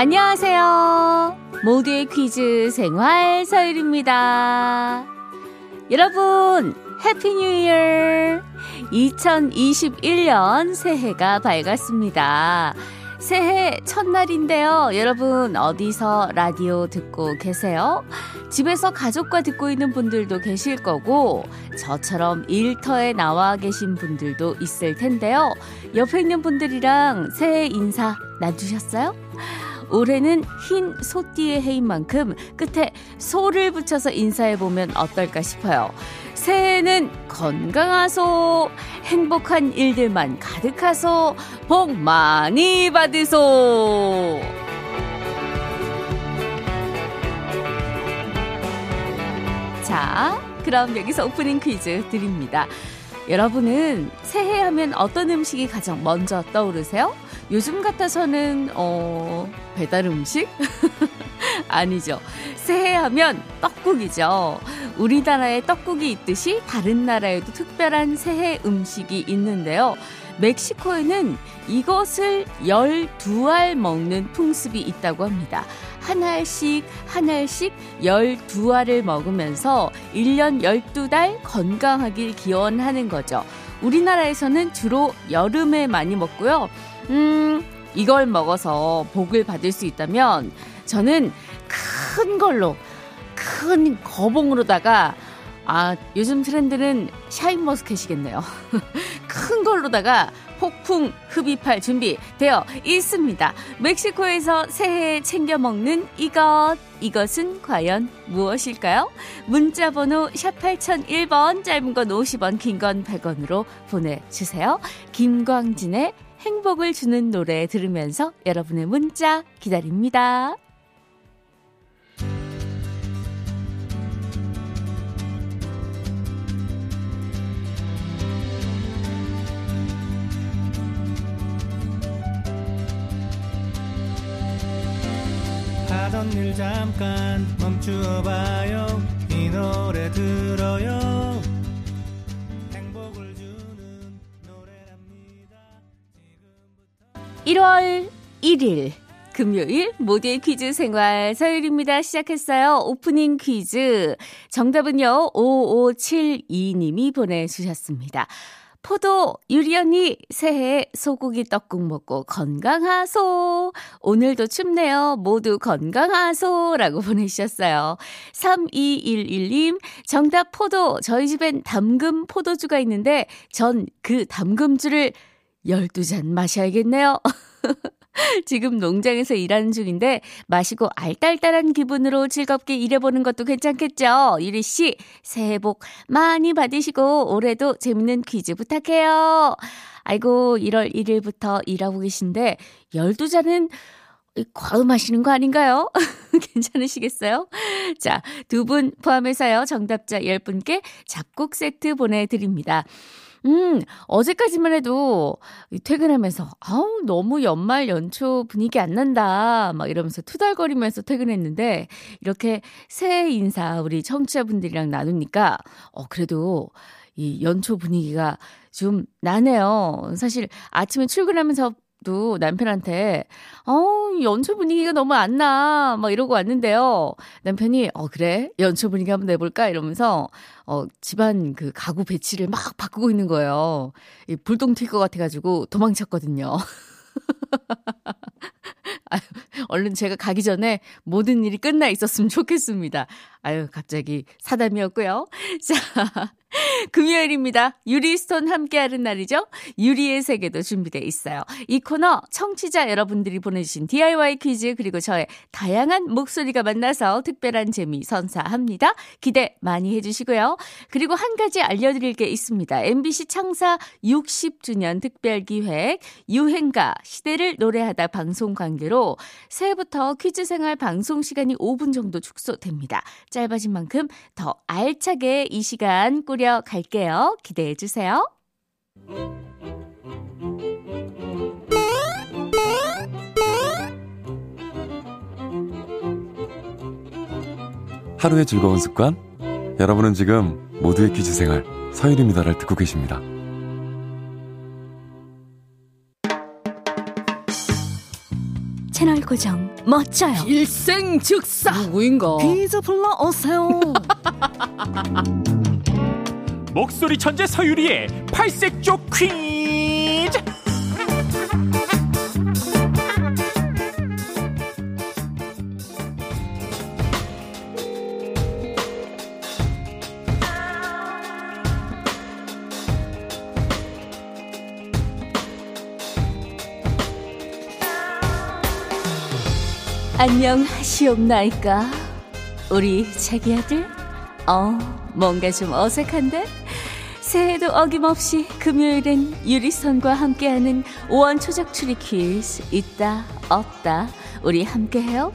안녕하세요. 모두의 퀴즈 생활 서유리입니다. 여러분, Happy New Year! 2021년 새해가 밝았습니다. 새해 첫날인데요. 여러분, 어디서 라디오 듣고 계세요? 집에서 가족과 듣고 있는 분들도 계실 거고, 저처럼 일터에 나와 계신 분들도 있을 텐데요. 옆에 있는 분들이랑 새해 인사 나누셨어요? 올해는 흰 소띠의 해인 만큼 끝에 소를 붙여서 인사해보면 어떨까 싶어요. 새해는 건강하소, 행복한 일들만 가득하소, 복 많이 받으소. 자, 그럼 여기서 오프닝 퀴즈 드립니다. 여러분은 새해 하면 어떤 음식이 가장 먼저 떠오르세요? 요즘 같아서는 어 배달 음식 아니죠. 새해 하면 떡국이죠. 우리나라에 떡국이 있듯이 다른 나라에도 특별한 새해 음식이 있는데요. 멕시코에는 이것을 12알 먹는 풍습이 있다고 합니다. 한 알씩 한 알씩 12알을 먹으면서 1년 12달 건강하길 기원하는 거죠. 우리나라에서는 주로 여름에 많이 먹고요. 음, 이걸 먹어서 복을 받을 수 있다면 저는 큰 걸로 큰 거봉으로다가 아, 요즘 트렌드는 샤인머스켓이겠네요. 큰 걸로다가 폭풍 흡입할 준비 되어 있습니다. 멕시코에서 새해에 챙겨 먹는 이것. 이것은 과연 무엇일까요? 문자 번호 샵 8001번, 짧은 건 50원, 긴 건 100원으로 보내주세요. 김광진의 행복을 주는 노래 들으면서 여러분의 문자 기다립니다. 하던 일 잠깐 멈추어 봐요 이 노래 들어요 행복을 주는 노래랍니다 1월 1일 금요일 모두의 퀴즈 생활 서율입니다. 시작했어요. 오프닝 퀴즈. 정답은요. 5572님이 보내주셨습니다. 포도 유리 언니 새해 소고기 떡국 먹고 건강하소. 오늘도 춥네요. 모두 건강하소라고 보내주셨어요. 3211님 정답 포도 저희 집엔 담금 포도주가 있는데 전 그 담금주를 12잔 마셔야겠네요. 지금 농장에서 일하는 중인데 마시고 알딸딸한 기분으로 즐겁게 일해보는 것도 괜찮겠죠? 유리 씨, 새해 복 많이 받으시고 올해도 재밌는 퀴즈 부탁해요. 아이고, 1월 1일부터 일하고 계신데 12잔은 과음하시는 거 아닌가요? 괜찮으시겠어요? 자, 두 분 포함해서요. 정답자 10분께 잡곡 세트 보내드립니다. 음, 어제까지만 해도 퇴근하면서, 아우, 너무 연말 연초 분위기 안 난다. 막 이러면서 투덜거리면서 퇴근했는데, 이렇게 새해 인사 우리 청취자분들이랑 나누니까, 어, 그래도 이 연초 분위기가 좀 나네요. 사실 아침에 출근하면서 도 남편한테 어 연초 분위기가 너무 안 나. 막 이러고 왔는데요. 남편이 어 그래? 연초 분위기 한번 내볼까? 이러면서 어 집안 그 가구 배치를 막 바꾸고 있는 거예요. 이 불똥 튈 것 같아가지고 도망쳤거든요. 아유, 얼른 제가 가기 전에 모든 일이 끝나 있었으면 좋겠습니다. 아유, 갑자기 사담이었고요. 자, 금요일입니다. 유리스톤 함께하는 날이죠. 유리의 세계도 준비되어 있어요. 이 코너 청취자 여러분들이 보내주신 DIY 퀴즈 그리고 저의 다양한 목소리가 만나서 특별한 재미 선사합니다. 기대 많이 해주시고요. 그리고 한 가지 알려드릴 게 있습니다. MBC 창사 60주년 특별기획 유행가 시대를 노래하다 방송 관계로 새해부터 퀴즈 생활 방송 시간이 5분 정도 축소됩니다. 짧아진 만큼 더 알차게 이 시간 꾸려 갈게요. 기대해 주세요. 하루의 즐거운 습관? 여러분은 지금 모두의 퀴즈 생활 서일입니다를 듣고 계십니다. 채널 박우정 멋져요. 일생 즉사 누구인가? 퀴즈 불러오세요. 목소리 천재 서유리의 팔색조 퀴즈. 안녕하시옵나이까? 우리 자기야들? 어 뭔가 좀 어색한데 새해도 어김없이 금요일엔 유리선과 함께하는 원초적 추리 퀴즈 있다 없다 우리 함께해요.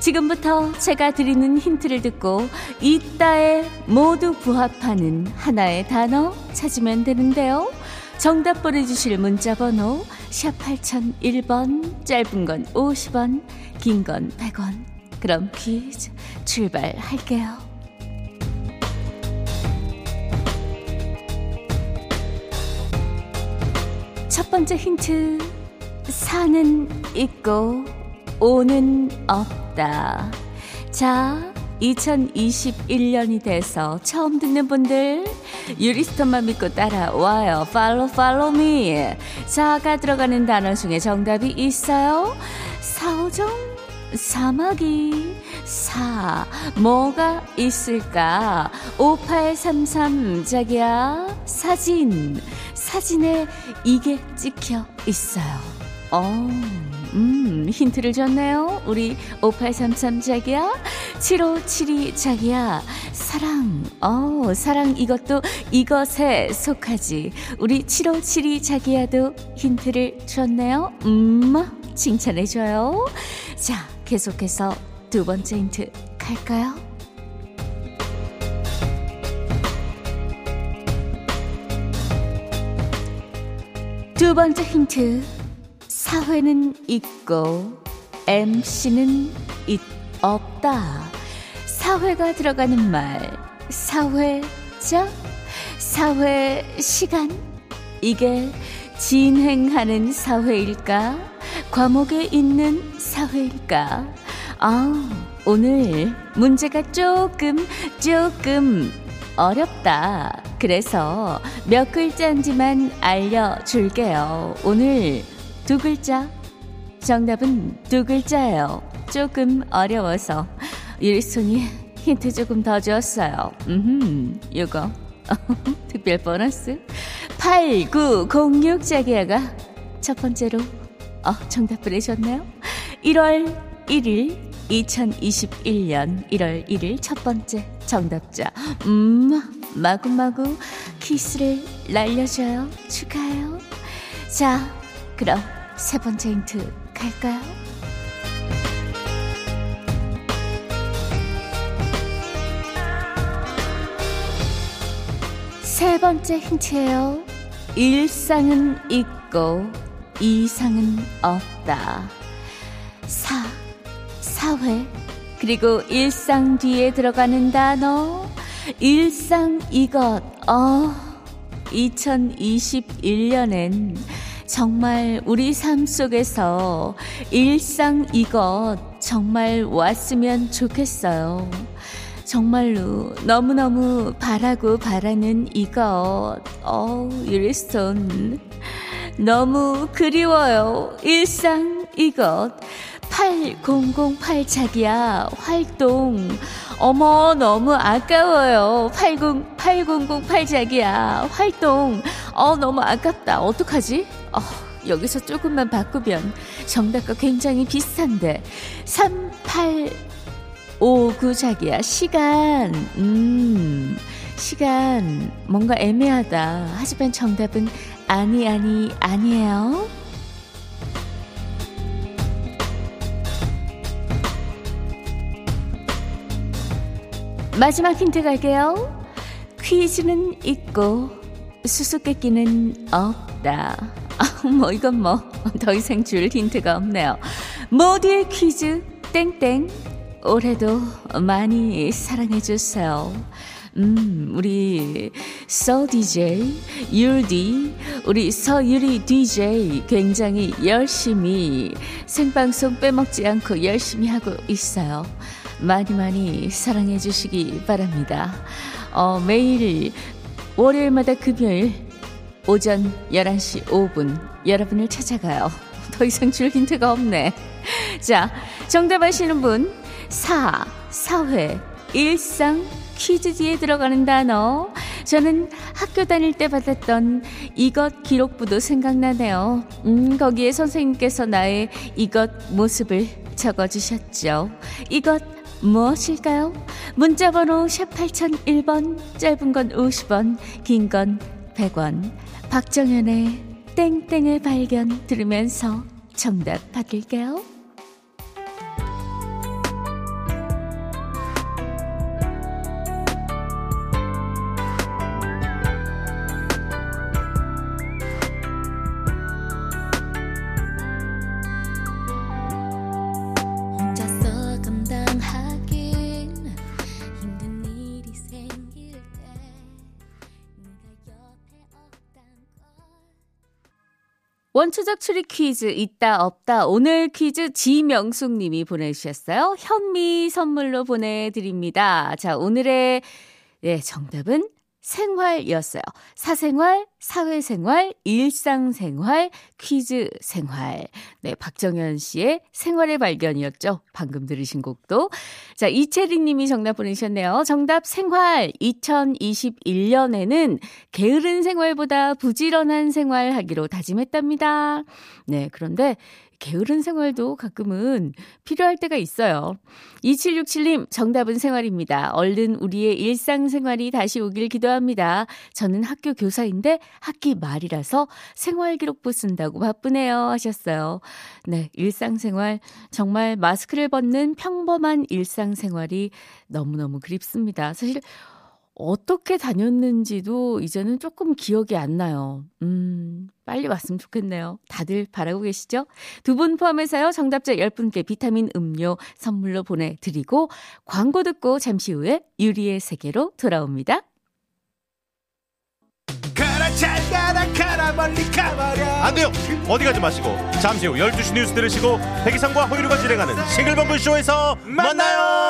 지금부터 제가 드리는 힌트를 듣고 있다에 모두 부합하는 하나의 단어 찾으면 되는데요. 정답 보내주실 문자 번호 샵 8001번 짧은 건 50원 긴 건 100원. 그럼 퀴즈 출발할게요 번째 힌트 사는 있고 오는 없다 자 2021년이 돼서 처음 듣는 분들 유리스톤만 믿고 따라와요. 팔로 팔로 미. 자가 들어가는 단어 중에 정답이 있어요. 사오정 사마귀 사 뭐가 있을까 5833 자기야 사진 사진에 이게 찍혀 있어요 어, 음, 힌트를 줬네요. 우리 5833 자기야. 7572 자기야. 사랑. 어, 사랑 이것도 이것에 속하지. 우리 7572 자기야도 힌트를 줬네요. 음, 칭찬해줘요. 자, 계속해서 두 번째 힌트 갈까요? 두 번째 힌트. 사회는 있고 MC는 있, 없다. 사회가 들어가는 말. 사회자? 사회 시간? 이게 진행하는 사회일까? 과목에 있는 사회일까? 아, 오늘 문제가 조금, 조금 어렵다. 그래서 몇 글자인지만 알려줄게요. 오늘 두 글자. 정답은 두 글자예요. 조금 어려워서 유리손이 힌트 조금 더 줬어요. 음, 요거 특별 보너스 8906 자기야가 첫 번째로 어, 정답 보내셨네요. 1월 1일 2021년 1월 1일 첫 번째 정답자. 음, 마구마구 키스를 날려줘요. 축하해요. 자, 그럼 세 번째 힌트 갈까요? 세 번째 힌트예요. 일상은 있고 이상은 없다. 사, 사회, 그리고 일상 뒤에 들어가는 단어, 일상 이것, 어, 2021년엔 정말 우리 삶 속에서 일상 이것 정말 왔으면 좋겠어요. 정말로 너무너무 바라고 바라는 이것, 어, 유리스톤. 너무 그리워요. 일상 이것. 8008 자기야, 활동. 어머, 너무 아까워요. 80, 8008 자기야, 활동. 어, 너무 아깝다. 어떡하지? 어, 여기서 조금만 바꾸면 정답과 굉장히 비슷한데. 3859 자기야, 시간. 음, 시간. 뭔가 애매하다. 하지만 정답은 아니, 아니, 아니에요. 마지막 힌트 갈게요. 퀴즈는 있고 수수께끼는 없다. 아, 뭐 이건 뭐 더 이상 줄 힌트가 없네요. 모두의 퀴즈 땡땡 올해도 많이 사랑해 주세요. 음, 우리 서 DJ, 율디, 우리 서유리 DJ 굉장히 열심히 생방송 빼먹지 않고 열심히 하고 있어요. 많이 많이 사랑해 주시기 바랍니다. 어, 매일 월요일마다 금요일 오전 11시 5분 여러분을 찾아가요. 더 이상 줄 힌트가 없네. 자, 정답 아시는 분, 사, 사회, 일상, 퀴즈 뒤에 들어가는 단어. 저는 학교 다닐 때 받았던 이것 기록부도 생각나네요. 음, 거기에 선생님께서 나의 이것 모습을 적어주셨죠. 이것 무엇일까요? 문자번호 샵 8001번, 짧은 건 50원, 긴 건 100원. 박정현의 땡땡의 발견 들으면서 정답 받을게요. 원초적 추리 퀴즈 있다 없다 오늘 퀴즈 지명숙 님이 보내주셨어요. 현미 선물로 보내드립니다. 자 오늘의 네, 정답은 생활이었어요. 사생활, 사회생활, 일상생활, 퀴즈 생활. 네, 박정현 씨의 생활의 발견이었죠. 방금 들으신 곡도. 자, 이채리 님이 정답 보내주셨네요. 정답 생활. 2021년에는 게으른 생활보다 부지런한 생활 하기로 다짐했답니다. 네, 그런데 게으른 생활도 가끔은 필요할 때가 있어요. 2767님, 정답은 생활입니다. 얼른 우리의 일상생활이 다시 오길 기도합니다. 저는 학교 교사인데 학기 말이라서 생활기록부 쓴다고 바쁘네요. 하셨어요. 네, 일상생활. 정말 마스크를 벗는 평범한 일상생활이 너무너무 그립습니다. 사실, 어떻게 다녔는지도 이제는 조금 기억이 안 나요. 음, 빨리 왔으면 좋겠네요. 다들 바라고 계시죠? 두 분 포함해서요, 정답자 10분께 비타민 음료 선물로 보내드리고, 광고 듣고 잠시 후에 유리의 세계로 돌아옵니다. 가라 잘 가라 가라 멀리 가버려 안 돼요. 어디 가지 마시고 잠시 후 12시 뉴스 들으시고 백이상과 허유루가 진행하는 싱글벙글 쇼에서 만나요.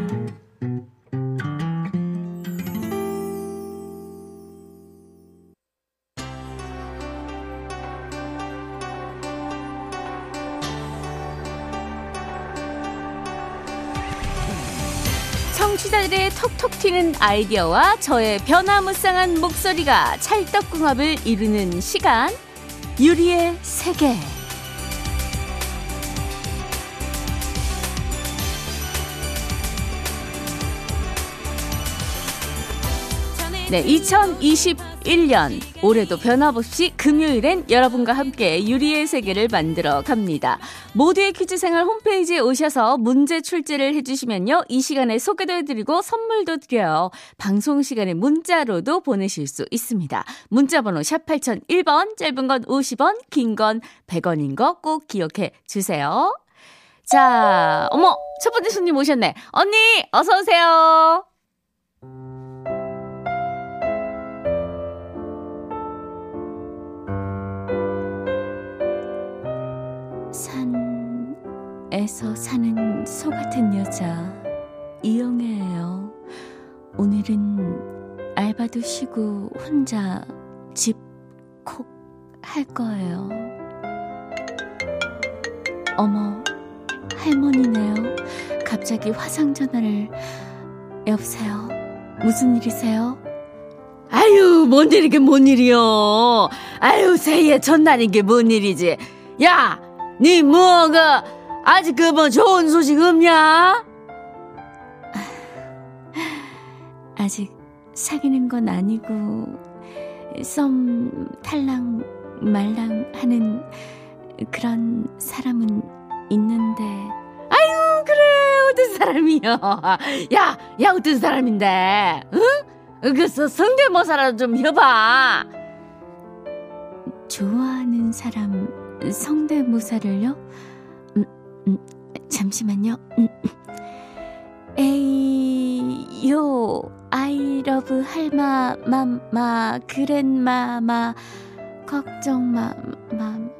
튀는 아이디어와 저의 변화무쌍한 목소리가 찰떡궁합을 이루는 시간, 유리의 세계. 네, 2021년 올해도 변함없이 금요일엔 여러분과 함께 유리의 세계를 만들어 갑니다. 모두의 퀴즈 생활 홈페이지에 오셔서 문제 출제를 해주시면요. 이 시간에 소개도 해드리고 선물도 드려요. 방송 시간에 문자로도 보내실 수 있습니다. 문자번호 샵 8001번, 짧은 건 50원, 긴 건 100원인 거 꼭 기억해 주세요. 자, 어머, 첫 번째 손님 오셨네. 언니, 어서오세요. 에서 사는 소 같은 여자 이영애예요. 오늘은 알바도 쉬고 혼자 집 콕 할 거예요. 어머, 할머니네요. 갑자기 화상 전화를 여보세요. 무슨 일이세요? 아유, 뭔 일이게 뭔 일이요. 아유, 새해 첫날인 게 뭔 일이지. 야, 니 뭐가 아직 그 뭐 좋은 소식 없냐? 아직 사귀는 건 아니고 썸 탈랑 말랑 하는 그런 사람은 있는데 아유 그래 어디 사람이요? 야, 야, 어떤 사람인데? 응? 그 서- 성대모사라도 좀 해봐. 좋아하는 사람 성대모사를요? 음, 음, 잠시만요. 음. 에이요 아이 러브 할마 맘마 그랜마마 걱정 마 맘.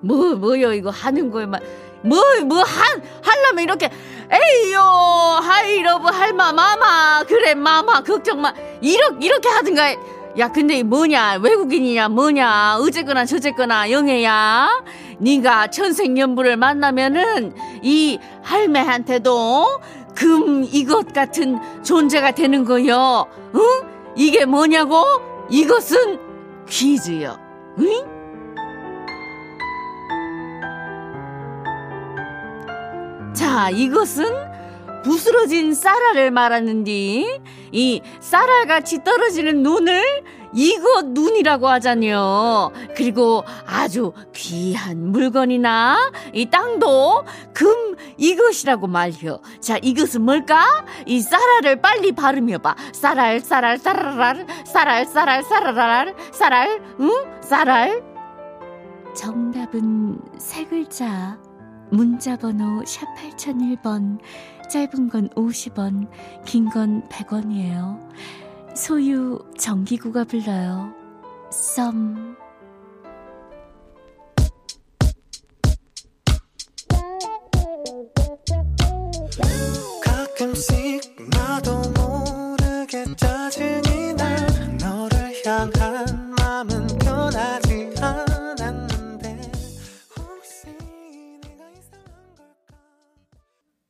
뭐 뭐요 이거 하는 거에만 뭐뭐 한 하려면 이렇게 에이요 하이 러브 할마 마마 그래 마마 걱정 마. 이렇게 이렇게 하든가 야. 근데 이 뭐냐? 외국인이냐? 뭐냐? 어쨌거나 저쨌거나 영애야 네가 천생연분을 만나면은 이 할매한테도 금 이것 같은 존재가 되는 거요 응? 이게 뭐냐고 이것은 퀴즈요 응? 자, 이것은 부스러진 쌀알을 말하는디 이 쌀알같이 떨어지는 눈을 이것 눈이라고 하잖요. 그리고 아주 귀한 물건이나 이 땅도 금 이것이라고 말혀. 자, 이것은 뭘까? 이 쌀알을 빨리 발음해 봐. 쌀알 쌀알 쌀알알 쌀알 쌀알 쌀알알 쌀알 응? 쌀알 정답은 세 글자. 문자 번호 샵 8001번, 짧은 건 50원, 긴 건 100원이에요. 소유 정기구가 불러요. 썸. 가끔씩 나도 모르게 짜증이 나 너를 향한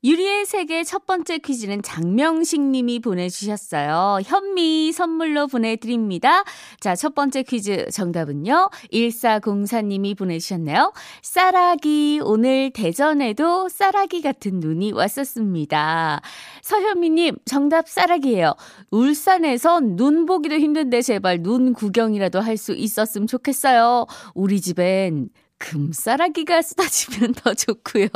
유리의 세계 첫 번째 퀴즈는 장명식 님이 보내주셨어요. 현미 선물로 보내드립니다. 자, 첫 번째 퀴즈 정답은요. 1404 님이 보내주셨네요. 쌀아기, 오늘 대전에도 쌀아기 같은 눈이 왔었습니다. 서현미 님, 정답 쌀아기예요. 울산에선 눈 보기도 힘든데 제발 눈 구경이라도 할 수 있었으면 좋겠어요. 우리 집엔 금쌀아기가 쏟아지면 더 좋고요.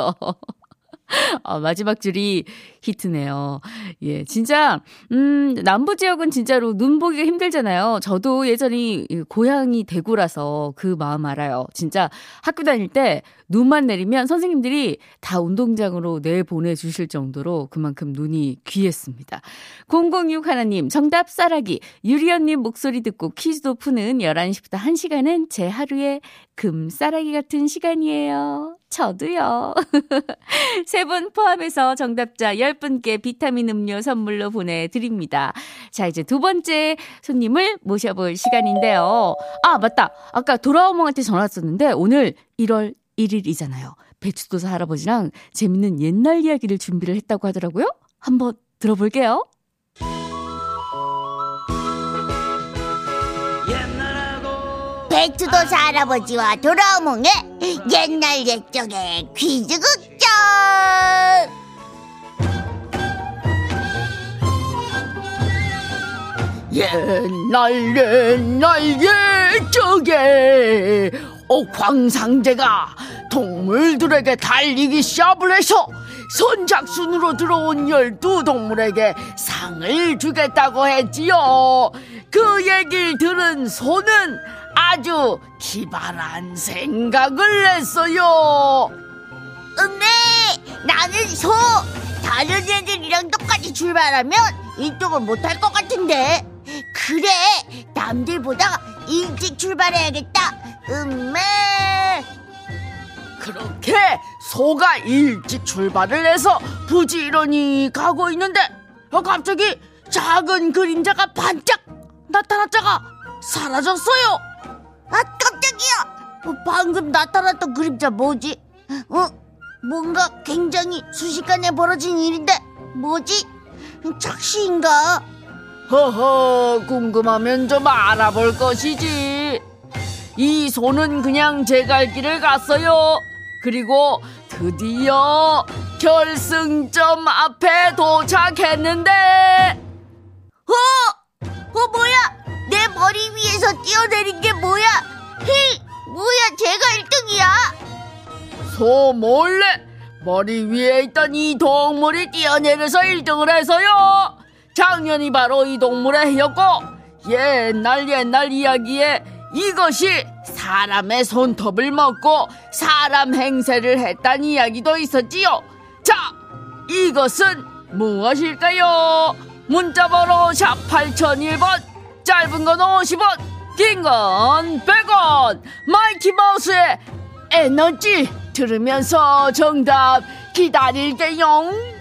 아, 마지막 줄이 히트네요. 예, 진짜, 음, 남부 지역은 진짜로 눈 보기가 힘들잖아요. 저도 예전에 이 고향이 대구라서 그 마음 알아요. 진짜 학교 다닐 때 눈만 내리면 선생님들이 다 운동장으로 내보내주실 정도로 그만큼 눈이 귀했습니다. 006 하나님, 정답 쌀아기. 유리 언님 목소리 듣고 퀴즈도 푸는 11시부터 1시간은 제 하루의 금쌀아기 같은 시간이에요. 저도요. 세 분 포함해서 정답자 10분께 비타민 음료 선물로 보내드립니다. 자, 이제 두 번째 손님을 모셔볼 시간인데요. 아, 맞다. 아까 돌아오몽한테 전화 왔었는데 오늘 1월 1일이잖아요. 배추도사 할아버지랑 재밌는 옛날 이야기를 준비를 했다고 하더라고요. 한번 들어볼게요. 백투도사 할아버지와 돌아오몽의 옛날 옛적의 퀴즈 극장 옛날 옛날 옛적에 어, 광상제가 동물들에게 달리기 시합을 해서 선착순으로 들어온 열두 동물에게 상을 주겠다고 했지요. 그 얘기를 들은 소는 아주 기발한 생각을 했어요. 음메 나는 소 다른 애들이랑 똑같이 출발하면 1등을 못할 것 같은데 그래 남들보다 일찍 출발해야겠다 음메 그렇게 소가 일찍 출발을 해서 부지런히 가고 있는데 어, 갑자기 작은 그림자가 반짝 나타났다가 사라졌어요. 아 깜짝이야 어, 방금 나타났던 그림자 뭐지 어 뭔가 굉장히 순식간에 벌어진 일인데 뭐지 착시인가 허허 궁금하면 좀 알아볼 것이지. 이 소는 그냥 제 갈 길을 갔어요. 그리고 드디어 결승점 앞에 도착했는데 어? 어 뭐야? 내 머리 위에서 뛰어내린 게 뭐야? 히 뭐야? 제가 1등이야? 소 몰래 머리 위에 있던 이 동물이 뛰어내려서 1등을 해서요. 작년이 바로 이 동물의 해였고 옛날 옛날 이야기에 이것이 사람의 손톱을 먹고 사람 행세를 했단 이야기도 있었지요. 자, 이것은 무엇일까요? 문자번호 샵 8001번 짧은 건 50원 긴 건 100원. 마이키마우스의 에너지 들으면서 정답 기다릴게요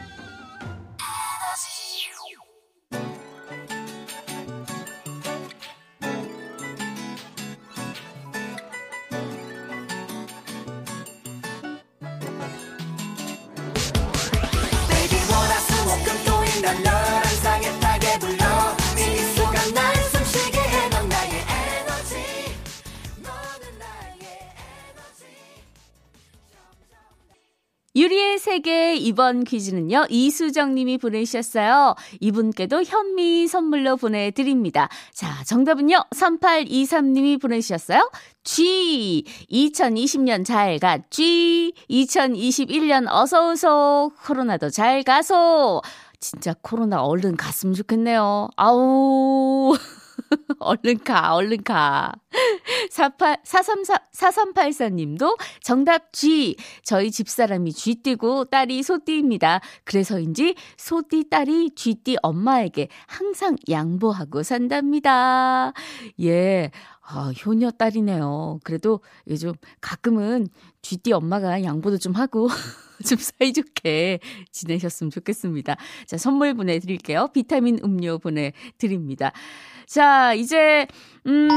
유리의 세계 이번 퀴즈는요. 이수정 님이 보내주셨어요. 이분께도 현미 선물로 보내드립니다. 자, 정답은요. 3823 님이 보내주셨어요. G 2020년 잘 가. G 2021년 어서오소. 코로나도 잘 가소. 진짜 코로나 얼른 갔으면 좋겠네요. 아우. 얼른 가, 얼른 가. 48, 434, 4384님도 정답 G. 저희 집사람이 쥐띠고 딸이 소띠입니다. 그래서인지 소띠 딸이 쥐띠 엄마에게 항상 양보하고 산답니다. 예. 아, 효녀 딸이네요. 그래도 요즘 가끔은 쥐띠 엄마가 양보도 좀 하고 좀 사이좋게 지내셨으면 좋겠습니다. 자, 선물 보내드릴게요. 비타민 음료 보내드립니다. 자, 이제, 음,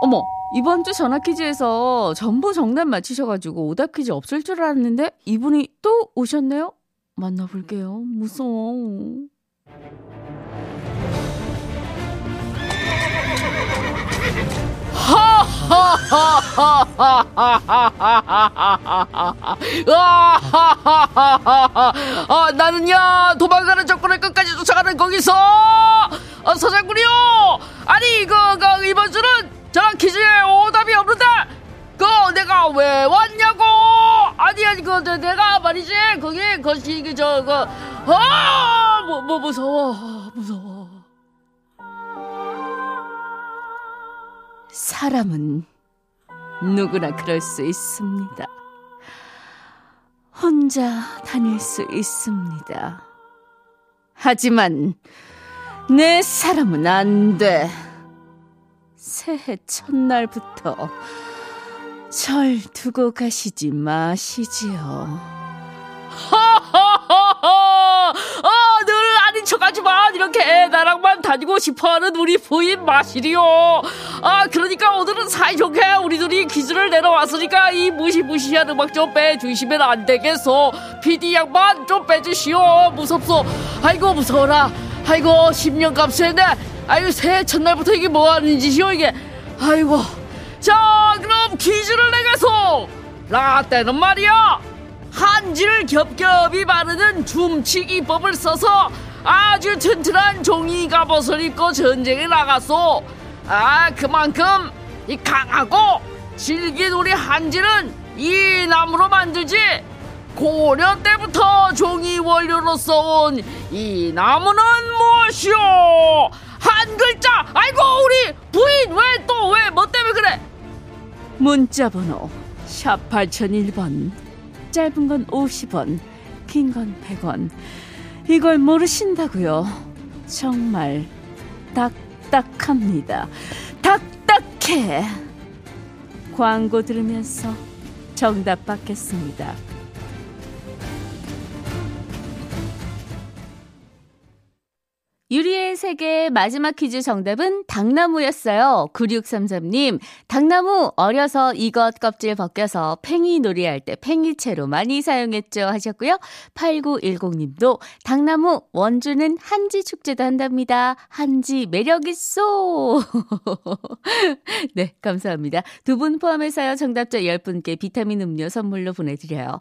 어머, 이번 주 전화 퀴즈에서 전부 정답 맞히셔가지고 오답 퀴즈 없을 줄 알았는데 이분이 또 오셨네요? 만나볼게요. 무서워. 아, 나는야 도망가는 적군을 끝까지 쫓아가는 거기서 어, 서장군이요! 아니 그, 그 이번 주는 저랑 퀴즈에 오답이 없는데 그 내가 왜 왔냐고! 아니 아니 그 내- 내가 말이지 거기 거기 저그 아, 뭐, 뭐 무서워 무서워 사람은 누구나 그럴 수 있습니다. 혼자 다닐 수 있습니다. 하지만 내 사람은 안 돼. 새해 첫날부터 절 두고 가시지 마시지요. 하하하하 아, 늘 아닌 척 하지만 이렇게 나랑만 다니고 싶어하는 우리 부인 마시리요. 아 그러니까 오늘은 사이좋게 우리 둘이 퀴즈를 내려왔으니까 이 무시무시한 음악 좀 빼주시면 안 되겠어 PD 양반 좀 빼주시오. 무섭소. 아이고 무서워라. 아이고 10년 값했네. 아이고 새해 첫날부터 이게 뭐하는 짓이오 이게. 아이고. 자 그럼 퀴즈를 내겠소. 라떼는 말이야. 한지를 겹겹이 바르는 줌치기법을 써서 아주 튼튼한 종이 갑옷을 입고 전쟁에 나갔소. 아 그만큼 이 강하고 질긴 우리 한지는 이 나무로 만들지. 고려 때부터 종이 원료로 써온 이 나무는 무엇이오? 한 글자. 아이고 우리 부인 왜 또 왜 뭐 때문에 그래? 문자 번호 샵 8001번 짧은 건 50원 긴 건 100원 이걸 모르신다고요? 정말 딱딱합니다. 딱딱해! 광고 들으면서 정답 받겠습니다. 유리의 세계 마지막 퀴즈 정답은 당나무였어요. 9633님, 당나무 어려서 이것 껍질 벗겨서 팽이 놀이할 때 팽이채로 많이 사용했죠 하셨고요. 8910님도 당나무 원주는 한지 축제도 한답니다. 한지 매력 있어. 네, 감사합니다. 두 분 포함해서요. 정답자 10분께 비타민 음료 선물로 보내드려요.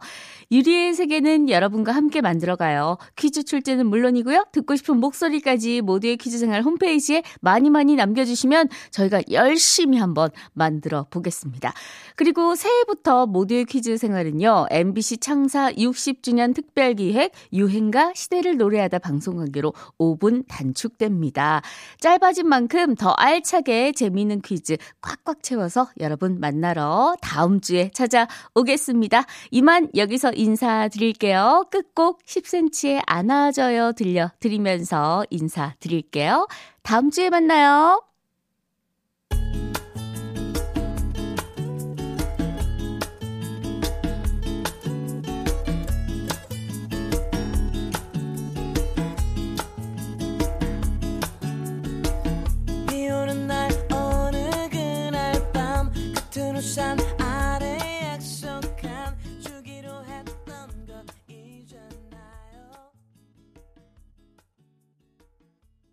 유리의 세계는 여러분과 함께 만들어가요. 퀴즈 출제는 물론이고요. 듣고 싶은 목소리까지 10시까지 모두의 퀴즈 생활 홈페이지에 많이 많이 남겨주시면 저희가 열심히 한번 만들어 보겠습니다. 그리고 새해부터 모두의 퀴즈 생활은요, MBC 창사 60주년 특별 기획 유행가 시대를 노래하다 방송 관계로 5분 단축됩니다. 짧아진 만큼 더 알차게 재미있는 퀴즈 꽉꽉 채워서 여러분 만나러 다음 주에 찾아오겠습니다. 이만 여기서 인사드릴게요. 끝곡 10cm의 안아줘요 들려드리면서 인사드릴게요. 드릴게요. 다음 주에 만나요. 비 오는 날 어느 그날 밤 같은 우산